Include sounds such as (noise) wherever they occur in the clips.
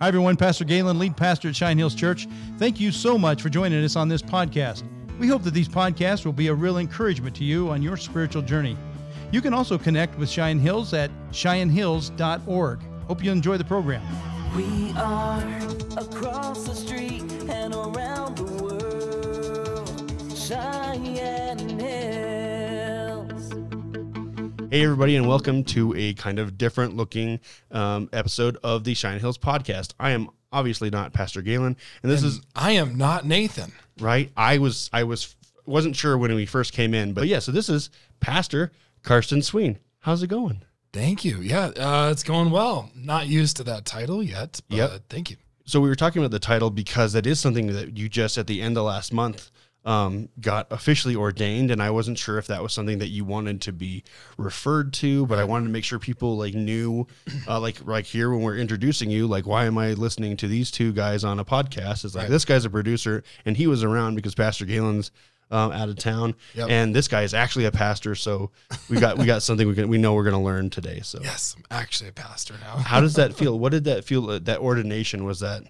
Hi, everyone. Pastor Galen, lead pastor at Cheyenne Hills Church. Thank you so much for joining us on this podcast. We hope that these podcasts will be a real encouragement to you on your spiritual journey. You can also connect with Cheyenne Hills at cheyennehills.org. Hope you enjoy the program. We are across the street and around the world. Cheyenne Hey, everybody, and welcome to a kind of different looking um, episode of the Cheyenne Hills podcast. I am obviously not Pastor Galen, and this is I am not Nathan. right. I was, I was, wasn't sure when we first came in, but yeah. So this is Pastor Karsten Sween. How's it going? Thank you. Yeah, uh, it's going well. Not used to that title yet, but Yep. thank you. So we were talking about the title because that is something that you just at the end of last month um, got officially ordained, and I wasn't sure if that was something that you wanted to be referred to, but I wanted to make sure people like knew, uh, like like here when we're introducing you, like why am I listening to these two guys on a podcast? It's like Right. this guy's a producer, and he was around because Pastor Galen's. Um, out of town, Yep. and this guy is actually a pastor. So we got we got something we can we know we're going to learn today. So Yes, I'm actually a pastor now. how does that feel? What did that feel? uh, That ordination was that?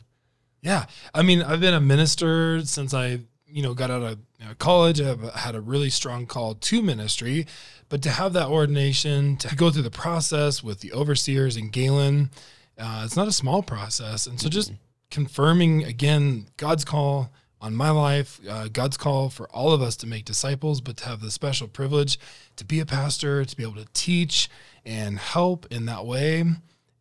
yeah, I mean, I've been a minister since I, you know, got out of you know, college. Had a really strong call to ministry, but to have that ordination, to go through the process with the overseers and Galen, uh, it's not a small process. And so just confirming again God's call on my life, uh, God's call for all of us to make disciples, but to have the special privilege to be a pastor, to be able to teach and help in that way.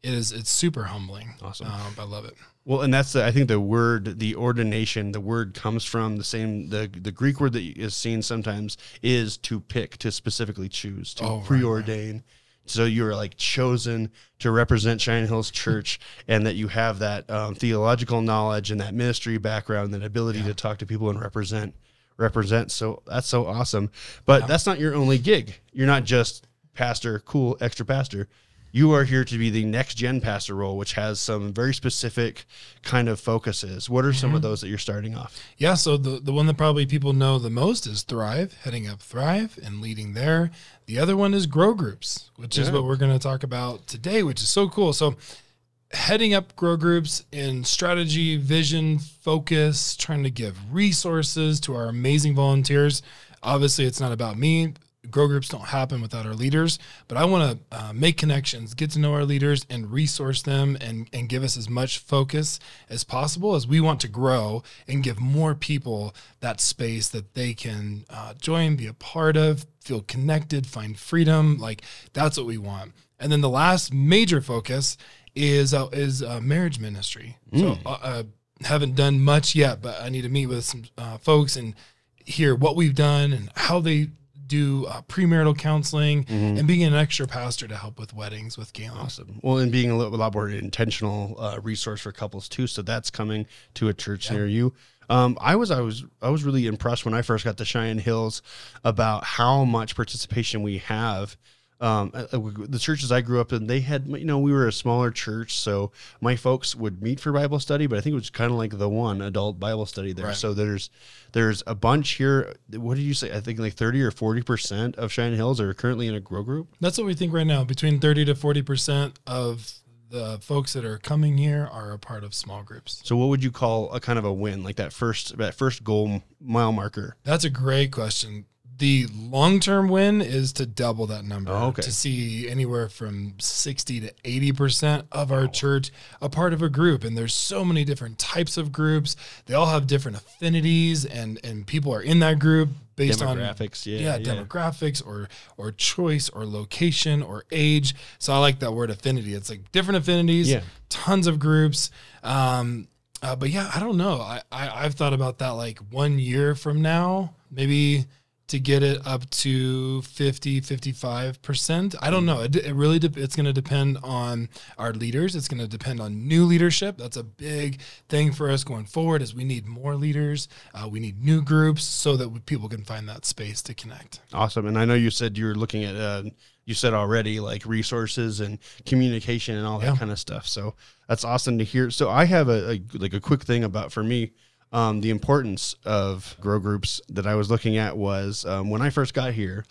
It is it's super humbling. Awesome. Um, I love it. Well, and that's the, I think the word, the ordination, the word comes from the same the the Greek word that is seen sometimes is to pick, to specifically choose, to Oh, right, preordain. So you're like chosen to represent Cheyenne Hills (laughs) Church, and that you have that um, theological knowledge and that ministry background, and that ability to talk to people and represent represent. So that's so awesome. But that's not your only gig. You're not just pastor, cool extra pastor. You are here to be the next gen pastor role, which has some very specific kind of focuses. What are some of those that you're starting off? Yeah, so the, the one that probably people know the most is Thrive, heading up Thrive and leading there. The other one is Grow Groups, which is what we're going to talk about today, which is so cool. So, heading up Grow Groups in strategy, vision, focus, trying to give resources to our amazing volunteers. Obviously, it's not about me. Grow groups don't happen without our leaders, but I want to uh, make connections, get to know our leaders, and resource them and, and give us as much focus as possible as we want to grow and give more people that space that they can uh, join, be a part of, feel connected, find freedom. Like that's what we want. And then the last major focus is uh, is uh, marriage ministry. So uh, uh, haven't done much yet, but I need to meet with some uh, folks and hear what we've done and how they do uh, premarital counseling and being an extra pastor to help with weddings with Galen. Awesome. Well, and being a little a lot more intentional uh, resource for couples too. So that's coming to a church near you. Um, I was I was I was really impressed when I first got to Cheyenne Hills about how much participation we have. Um, uh, uh, the churches I grew up in, they had you know we were a smaller church, so my folks would meet for Bible study, but I think it was kind of like the one adult Bible study there. Right. So there's there's a bunch here. What did you say? I think like thirty or forty percent of Cheyenne Hills are currently in a grow group. That's what we think right now. Between 30 to 40% of the folks that are coming here are a part of small groups. So what would you call a kind of a win, like that first that first goal mile marker? That's a great question. The long term win is to double that number. Oh, okay. To see anywhere from 60 to 80% of our church a part of a group. And there's so many different types of groups. They all have different affinities and, and people are in that group based on Demographics, yeah, yeah, yeah. demographics or or choice or location or age. So I like that word affinity. It's like different affinities, Yeah. tons of groups. Um, uh, but yeah, I don't know. I, I I've thought about that like one year from now, maybe to get it up to 50 55% i don't know it, it really de- it's going to depend on our leaders it's going to depend on new leadership that's a big thing for us going forward is we need more leaders uh, we need new groups so that people can find that space to connect Awesome. And I know you said you're looking at uh, you said already like resources and communication and all that Yeah. kind of stuff. So that's awesome to hear. So I have a, a like a quick thing about for me. Um, the importance of grow groups that I was looking at was um, when I first got here.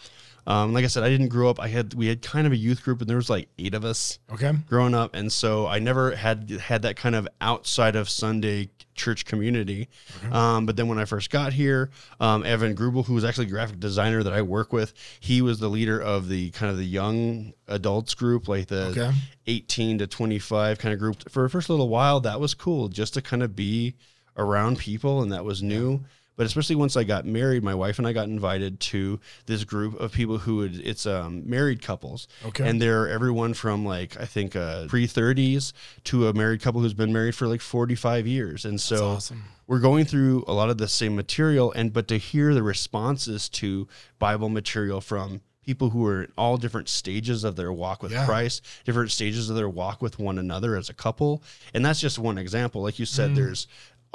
Um, like I said, I didn't grow up. I had we had kind of a youth group, and there was like eight of us Okay. growing up, and so I never had had that kind of outside of Sunday church community. Um, but then when I first got here, um, Evan Grubel, who was actually a graphic designer that I work with, he was the leader of the kind of the young adults group, like the Okay. 18 to 25 kind of group. For the first little while, that was cool, just to kind of be around people, and that was new. But especially once I got married, my wife and I got invited to this group of people who would, it's um, married couples. Okay. And they're everyone from like, I think uh, pre 30s to a married couple who's been married for like 45 years. And so awesome. we're going through a lot of the same material. And, but to hear the responses to Bible material from people who are in all different stages of their walk with Yeah. Christ, different stages of their walk with one another as a couple. And that's just one example. Like you said, there's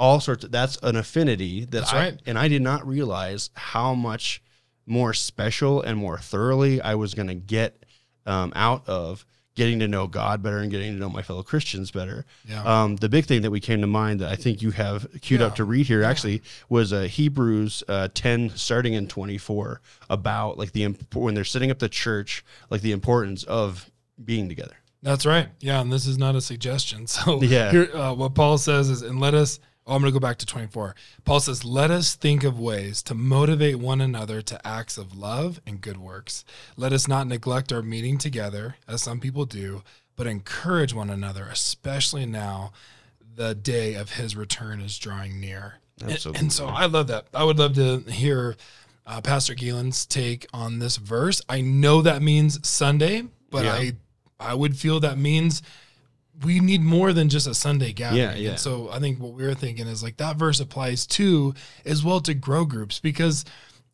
all sorts of, that's an affinity that. That's I, right. and I did not realize how much more special and more thoroughly I was going to get um, out of getting to know God better and getting to know my fellow Christians better. Yeah. Um, the big thing that we came to mind that I think you have queued up to read here actually was uh, Hebrews uh, 10, starting in 24, about like the imp- when they're setting up the church, like the importance of being together. That's right. Yeah, and this is not a suggestion. (laughs) So Yeah. here, uh, what Paul says is, and let us. Oh, I'm going to go back to 24. Paul says, "Let us think of ways to motivate one another to acts of love and good works. Let us not neglect our meeting together, as some people do, but encourage one another, especially now, the day of His return is drawing near." And- Absolutely. And, so I love that. I would love to hear uh, Pastor Galen's take on this verse. I know that means Sunday, but Yeah. I I would feel that means we need more than just a Sunday gathering. Yeah, yeah. And so I think what we were thinking is like that verse applies to as well to grow groups because,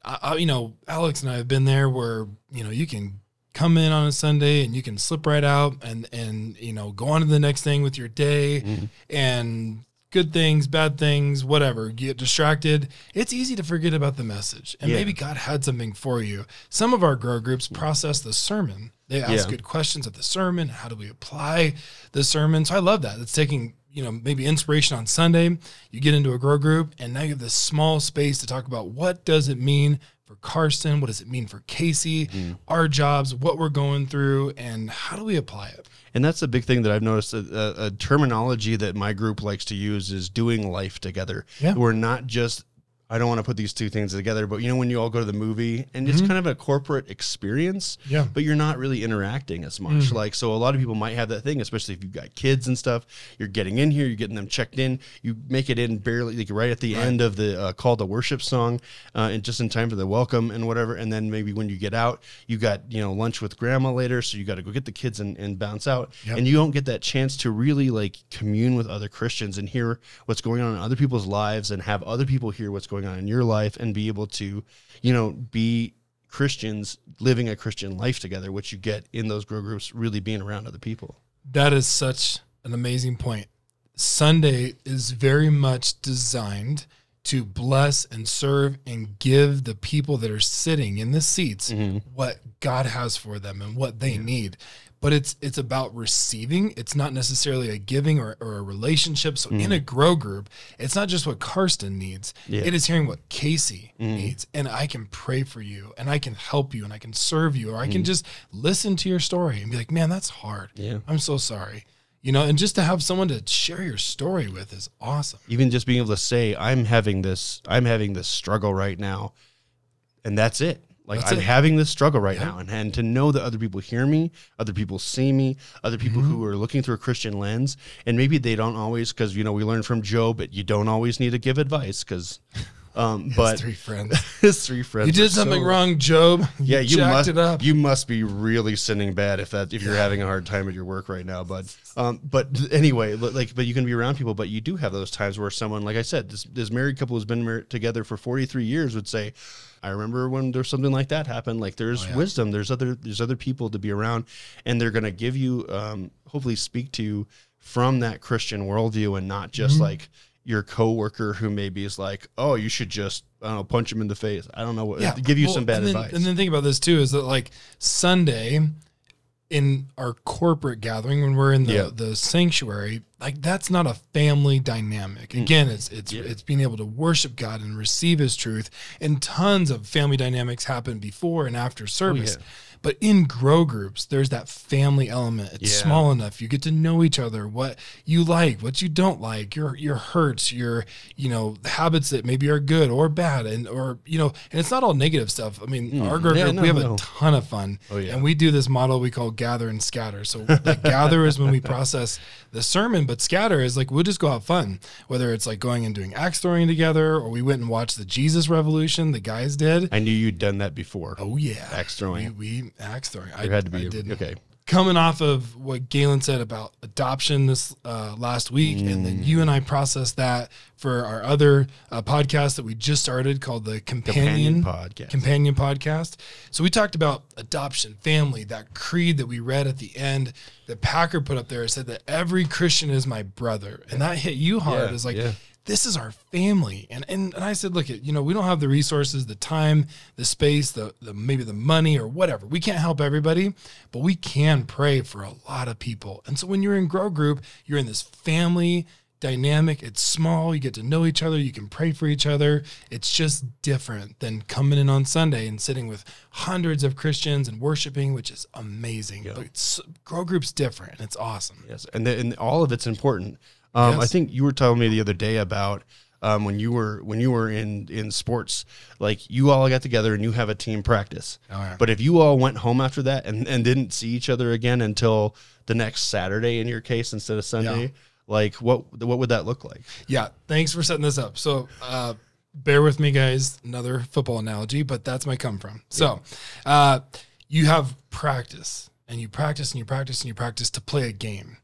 I, I, you know, Alex and I have been there where you know you can come in on a Sunday and you can slip right out and and you know go on to the next thing with your day Mm-hmm. and good things, bad things, whatever. Get distracted. It's easy to forget about the message. And Yeah. maybe God had something for you. Some of our grow groups mm. process the sermon. They ask Yeah. good questions of the sermon. How do we apply the sermon? So I love that. It's taking, you know, maybe inspiration on Sunday. You get into a grow group and now you have this small space to talk about what does it mean for Karsten? What does it mean for Casey? Mm-hmm. Our jobs, what we're going through, and how do we apply it? And that's the big thing that I've noticed. A, a, uh, a terminology that my group likes to use is doing life together. Yeah. We're not just, I don't want to put these two things together, but you know, when you all go to the movie and it's kind of a corporate experience, Mm-hmm. Yeah. But you're not really interacting as much. Like, so a lot of people might have that thing, especially if you've got kids and stuff. You're getting in here, you're getting them checked in, you make it in barely, like right at the end of the uh, call to worship song, uh, and just in time for the welcome and whatever. And then maybe when you get out, you got, you know, lunch with grandma later. So you got to go get the kids and, and bounce out. Yep. And you don't get that chance to really like commune with other Christians and hear what's going on in other people's lives and have other people hear what's going on in your life and be able to, you know, be Christians living a Christian life together, which you get in those grow groups, really being around other people. That is such an amazing point. Sunday is very much designed to bless and serve and give the people that are sitting in the seats mm-hmm. what God has for them and what they need. But it's it's about receiving. It's not necessarily a giving or, or a relationship. So in a mm. grow group, it's not just what Karsten needs. Yeah. It is hearing what Casey mm. needs. And I can pray for you and I can help you and I can serve you or I can mm. just listen to your story and be like, man, that's hard. Yeah. I'm so sorry. You know, and just to have someone to share your story with is awesome. Even just being able to say, I'm having this, I'm having this struggle right now. And that's it. Like That's I'm it. having this struggle right now. And, and to know that other people hear me, other people see me, other people Mm-hmm. who are looking through a Christian lens, and maybe they don't always, because you know, we learned from Job, but you don't always need to give advice because (laughs) um but three (laughs) friends. his three friends. You did something so- wrong, Job. (laughs) Yeah, you jacked must. it up. You must be really sinning bad if that if you're having a hard time at your work right now, bud. Um, but anyway, li- like, but you can be around people, but you do have those times where someone, like I said, this, this married couple who's been married together for 43 years would say, "I remember when there's something like that happened. Like, there's Oh, yeah. wisdom. There's other there's other people to be around, and they're gonna give you, um, hopefully, speak to you from that Christian worldview, and not just Mm-hmm. like." Your coworker who maybe is like, oh, you should just, I don't know, punch him in the face. I don't know what, give you well, some bad and then, advice. And then think about this too: is that like Sunday, in our corporate gathering when we're in the, Yeah. the sanctuary like that's not a family dynamic. Again it's it's it's being able to worship god and receive his truth. And tons of family dynamics happen before and after service Oh, yeah. But in grow groups there's that family element it's Yeah. small enough you get to know each other what you like what you don't like your your hurts your you know habits that maybe are good or bad and or you know and it's not all negative stuff i mean our grow Mm. Yeah, group no, we have no. a ton of fun Oh, yeah. and we do this model we call gather and scatter. So like gather is when we process the sermon, but scatter is like we'll just go have fun. Whether it's like going and doing axe throwing together, or we went and watched the Jesus Revolution the guys did. I knew you'd done that before. Oh yeah, Axe throwing. We, we axe throwing. there had to be I a- did. okay. Coming off of what Galen said about adoption this uh, last week, and then you and I processed that for our other uh, podcast that we just started called the Companion Companion, podcast. companion podcast. So we talked about adoption, family, that creed that we read at the end that Packer put up there. It said that every Christian is my brother, and that hit you hard. Yeah, Is like yeah. This is our family, and and and I said, look, at you know we don't have the resources, the time, the space, the the maybe the money or whatever. We can't help everybody, but we can pray for a lot of people. And so when you're in grow group, you're in this family dynamic. It's small. You get to know each other. You can pray for each other. It's just different than coming in on Sunday and sitting with hundreds of Christians and worshiping, which is amazing. But it's, grow group's different. and It's awesome. Yes, and the, and all of it's important. Um, I think you were telling me the other day about um, when you were when you were in in sports, like you all got together and you have a team practice. Oh, yeah. But if you all went home after that and, and didn't see each other again until the next Saturday, in your case, instead of Sunday, Yeah. like what what would that look like? Yeah, thanks for setting this up. So, uh, bear with me, guys. Another football analogy, but that's my come from. So, uh, you have practice, and you practice, and you practice, and you practice to play a game.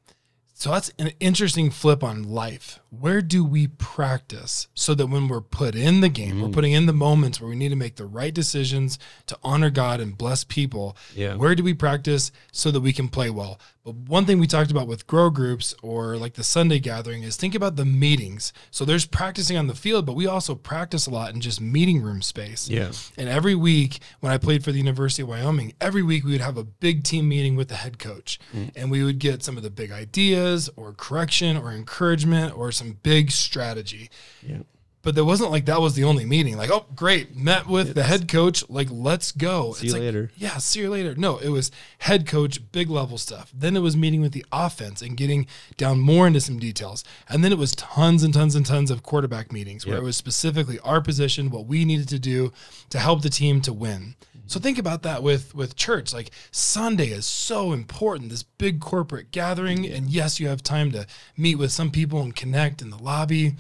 So that's an interesting flip on life. Where do we practice so that when we're put in the game, we're mm. putting in the moments where we need to make the right decisions to honor God and bless people? Yeah. Where do we practice so that we can play well? But one thing we talked about with grow groups or like the Sunday gathering is think about the meetings. So there's practicing on the field, but we also practice a lot in just meeting room space. Yeah. And every week when I played for the University of Wyoming, every week we would have a big team meeting with the head coach mm. and we would get some of the big ideas or correction or encouragement or some big strategy. Yeah. But there wasn't like that was the only meeting. Like, oh, great, met with the head coach. Like, let's go. See you like, later. Yeah, see you later. No, it was head coach, big level stuff. Then it was meeting with the offense and getting down more into some details. And then it was tons and tons and tons of quarterback meetings where Yep. it was specifically our position, what we needed to do to help the team to win. Mm-hmm. So think about that with with church. Like Sunday is so important, this big corporate gathering. And yes, you have time to meet with some people and connect in the lobby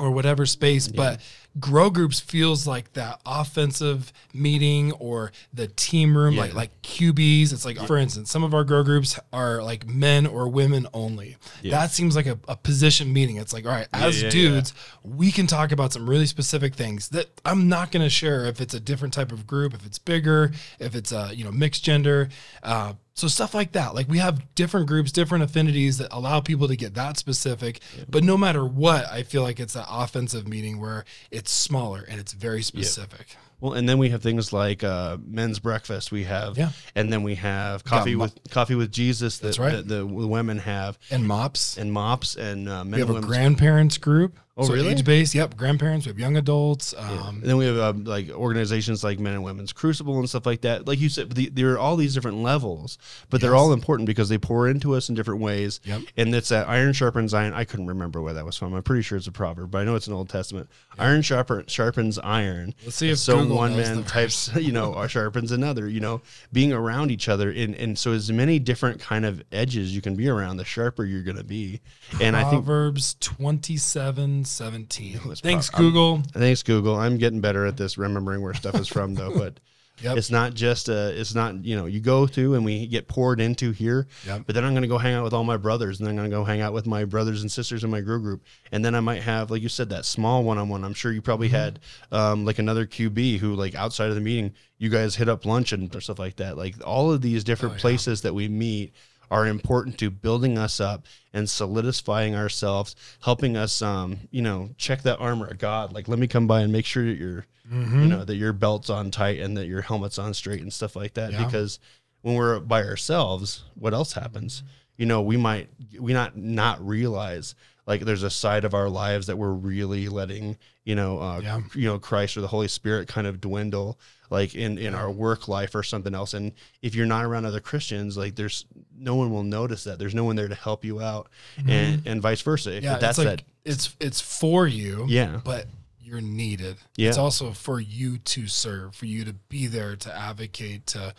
or whatever space, but grow groups feels like that offensive meeting or the team room, like Yeah. like QBs. It's like, for instance, some of our grow groups are like men or women only. That seems like a, a position meeting. It's like, all right, as yeah, yeah. dudes, we can talk about some really specific things that I'm not going to share if it's a different type of group, if it's bigger, if it's a you know mixed gender. Uh, so stuff like that. Like we have different groups, different affinities that allow people to get that specific. But no matter what, I feel like it's that offensive meeting where it's smaller and it's very specific. Well, and then we have things like uh, men's breakfast. We have, Yeah. and then we have coffee with coffee with Jesus. That, That's right. that the women have, And mops. and mops, and uh, men we have a grandparents group. Oh, so really? Age based, yep. Grandparents, we have young adults. Um, yeah. And then we have um, like organizations like Men and Women's Crucible and stuff like that. Like you said, the, there are all these different levels, but yes. they're all important because they pour into us in different ways. Yep. And it's that iron sharpens iron. I couldn't remember where that was from. I'm pretty sure it's a proverb, but I know it's an Old Testament. Iron sharper, sharpens iron. Let's see if so. Google one man types, (laughs) you know, uh, sharpens another. You know, being around each other, and and so as many different kind of edges you can be around, the sharper you're going to be. Proverbs and I think Proverbs twenty seven 2017. Thanks, Google. I'm, thanks, Google. I'm getting better at this, remembering where stuff is from, though. But (laughs) yep. it's not just a, it's not, you know, you go through and we get poured into here, yep. but then I'm going to go hang out with all my brothers and then I'm going to go hang out with my brothers and sisters in my group group. And then I might have, like you said, that small one on one. I'm sure you probably mm-hmm. had um, like another QB who, like outside of the meeting, you guys hit up lunch and stuff like that. Like all of these different oh, yeah. places that we meet are important to building us up and solidifying ourselves, helping us, um, you know, check that armor of God. Like, let me come by and make sure that your, Mm-hmm. you know, that your belt's on tight and that your helmet's on straight and stuff like that. Yeah. Because when we're by ourselves, what else happens? You know, we might we not not realize like there's a side of our lives that we're really letting you know uh, Yeah. you know Christ or the Holy Spirit kind of dwindle like in in our work life or something else. And if you're not around other Christians, like there's no one will notice that. There's no one there to help you out, and and vice versa. If Mm-hmm. Yeah, that's it's like that. it's it's for you. Yeah. but you're needed. Yeah. It's also for you to serve, for you to be there to advocate, to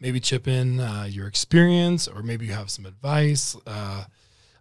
maybe chip in uh, your experience, or maybe you have some advice. Uh,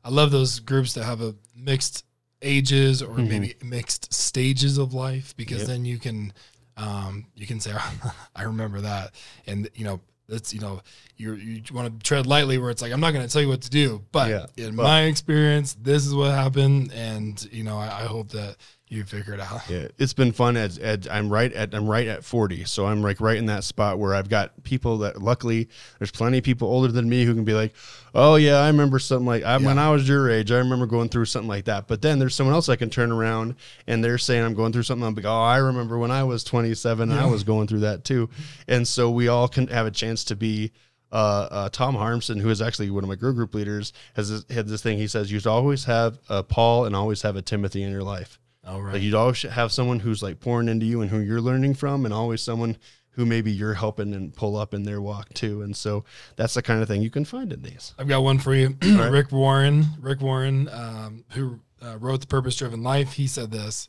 I love those groups that have a mixed ages or maybe mixed stages of life because Yep. then you can um, you can say (laughs) I remember that and you know that's you know you you want to tread lightly where it's like I'm not going to tell you what to do but Yeah. in But- my experience this is what happened and you know I, I hope that you figure it out Yeah, it's been fun. As, at I'm right at I'm right at 40, so I'm like right in that spot where I've got people that luckily there's plenty of people older than me who can be like, oh yeah, I remember something like I, when I was your age, I remember going through something like that. But then there's someone else I can turn around and they're saying I'm going through something. I'm like, oh, I remember when I was 27, I was going through that too. And so we all can have a chance to be. Uh, uh, Tom Harmson, who is actually one of my grow group leaders, has this, had this thing. He says you should always have a Paul and always have a Timothy in your life. All right Like you'd always have someone who's like pouring into you and who you're learning from, and always someone who maybe you're helping and pull up in their walk too. And so that's the kind of thing you can find in these. I've got one for you. right. (clears throat) Rick Warren, Rick Warren, um, who uh, wrote The Purpose Driven Life, he said this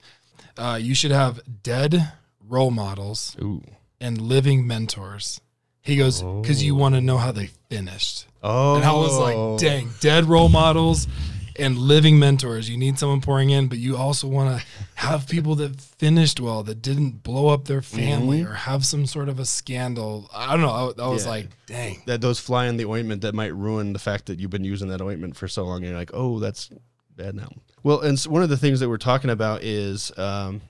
uh, You should have dead role models Ooh. and living mentors. He goes, because you want to know how they finished. Oh, And I was like, dang, dead role models and living mentors. You need someone pouring in, but you also want to have people that finished well, that didn't blow up their family or have some sort of a scandal. I don't know. I, I was Yeah. like, dang. that those fly in the ointment that might ruin the fact that you've been using that ointment for so long. And you're like, oh, that's bad now. Well, and so one of the things that we're talking about is um,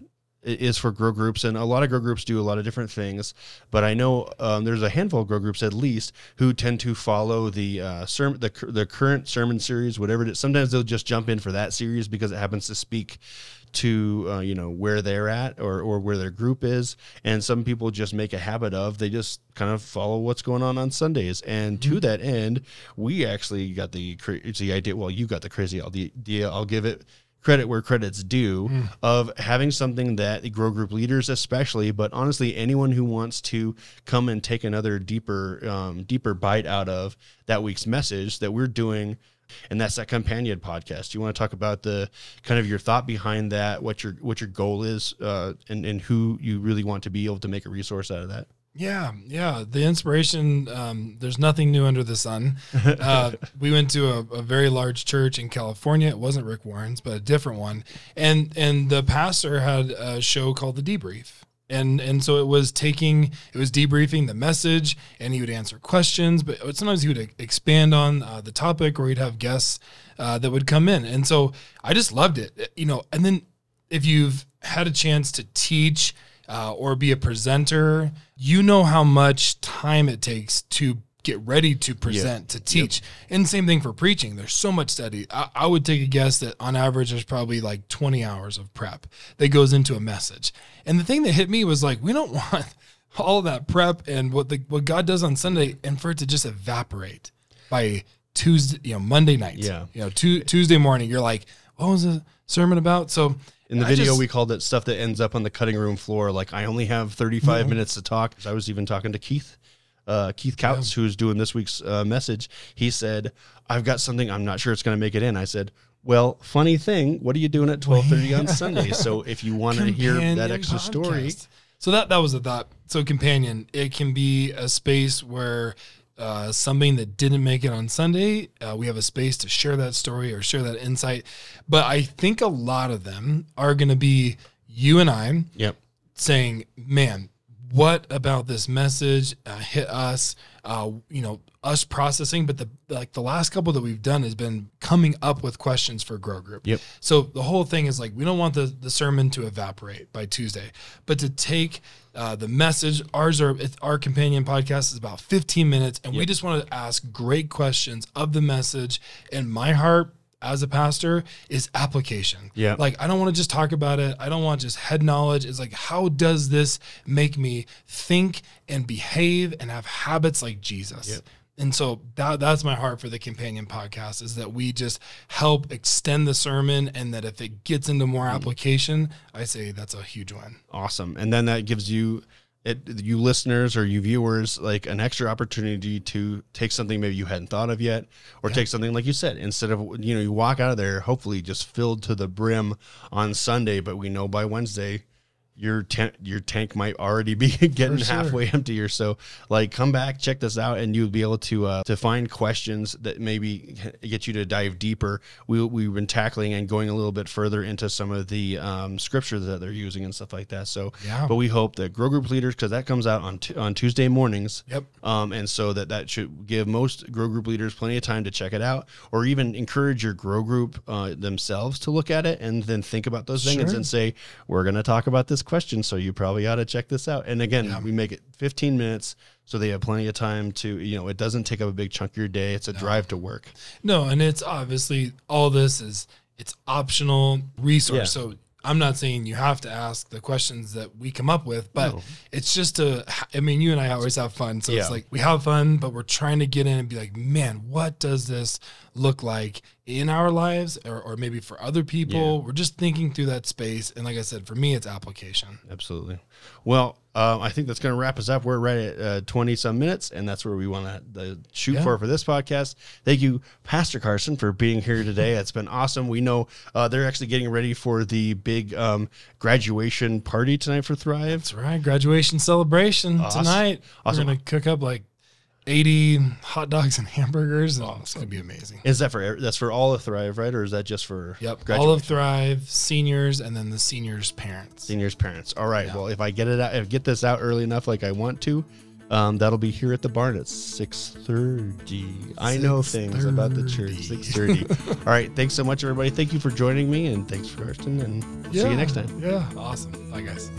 is for grow groups, and a lot of grow groups do a lot of different things. But I know um, there's a handful of grow groups at least who tend to follow the uh, sermon, the the current sermon series, whatever it is. Sometimes they'll just jump in for that series because it happens to speak to uh, you know where they're at or, or where their group is and some people just make a habit of they just kind of follow what's going on on sundays and to that end we actually got the crazy idea well you got the crazy idea i'll give it credit where credit's due of having something that the grow group leaders especially but honestly anyone who wants to come and take another deeper um, deeper bite out of that week's message that we're doing and that's that companion podcast. You want to talk about the kind of your thought behind that, what your what your goal is, uh, and and who you really want to be able to make a resource out of that. Yeah, yeah. The inspiration, um, there's nothing new under the sun. (laughs) Uh, we went to a, a very large church in California. It wasn't Rick Warren's, but a different one. And and the pastor had a show called The Debrief. And and so it was taking, it was debriefing the message, and he would answer questions, but sometimes he would expand on uh, the topic, or he'd have guests uh, that would come in. And so I just loved it, you know. And then if you've had a chance to teach uh, or be a presenter, you know how much time it takes to get ready to present, to teach. And same thing for preaching. There's so much study. I, I would take a guess that on average, there's probably like 20 hours of prep that goes into a message. And the thing that hit me was like, we don't (laughs) want all that prep and what the what God does on Sunday and for it to just evaporate by Tuesday, you know, Monday night. Yeah. You know, tu- Tuesday morning, you're like, what was the sermon about? So In the I video, just- we called it stuff that ends up on the cutting room floor. Like I only have 35 minutes to talk. I was even talking to Keith, uh, Keith Couts, who's doing this week's uh, message. He said, "I've got something. I'm not sure it's going to make it in." I said. Well, funny thing, what are you doing at 12:30 on Sunday? So if you want to (laughs) hear that extra story. So that that was the thought. So companion, it can be a space where uh, something that didn't make it on Sunday, uh, we have a space to share that story or share that insight. But I think a lot of them are going to be you and I yep. saying, "Man, what about this message uh, hit us?" Uh, you know, us processing. But the like the last couple that we've done has been coming up with questions for Grow Group. Yep. So the whole thing is like we don't want the the sermon to evaporate by Tuesday, but to take uh, the message. Ours are it's, our companion podcast is about 15 minutes, and we just want to ask great questions of the message. And my heart, as a pastor is application. Yeah. Like I don't want to just talk about it. I don't want just head knowledge. It's like how does this make me think and behave and have habits like Jesus? Yep. And so that that's my heart for the companion podcast is that we just help extend the sermon and that if it gets into more Mm. application, I say that's a huge win. awesome and then that gives you it you listeners or you viewers like an extra opportunity to take something maybe you hadn't thought of yet or take something like you said instead of you know you walk out of there hopefully just filled to the brim on sunday but we know by wednesday your tank your tank might already be (laughs) getting sure. halfway empty or so like come back check this out and you'll be able to uh, to find questions that maybe get you to dive deeper we, we've been tackling and going a little bit further into some of the um, scriptures that they're using and stuff like that so Yeah. but we hope that grow group leaders because that comes out on t- on tuesday mornings Yep. um, and so that that should give most grow group leaders plenty of time to check it out or even encourage your grow group uh, themselves to look at it and then think about those things Sure. and say we're going to talk about this question so you probably ought to check this out. And again we make it 15 minutes so they have plenty of time to you know it doesn't take up a big chunk of your day. It's a drive to work. No, and it's obviously all this is it's optional resource. Yeah. So I'm not saying you have to ask the questions that we come up with, but No. it's just a I mean, you and I always have fun. So Yeah. it's like we have fun, but we're trying to get in and be like, man, what does this look like in our lives or, or maybe for other people? We're just thinking through that space. And like I said, for me, it's application. absolutely well um, i think that's going to wrap us up we're right at uh, 20 some minutes and that's where we want to uh, shoot Yeah. for for this podcast thank you pastor Karsten for being here today it's been awesome we know uh, they're actually getting ready for the big um, graduation party tonight for thrive That's right. Graduation celebration Awesome. tonight. Awesome. We're going to cook up like 80 hot dogs and hamburgers. And It's going to be amazing. is that for that's for all of thrive right or is that just for Yep. graduation? All of Thrive, seniors, and then the seniors' parents. seniors parents all right well if i get it out if I get this out early enough like i want to um, that'll be here at the barn at 6.30 i know things about the church 6.30 (laughs) all right thanks so much everybody thank you for joining me and thanks for Karsten and see you next time Yeah. Awesome. Bye, guys.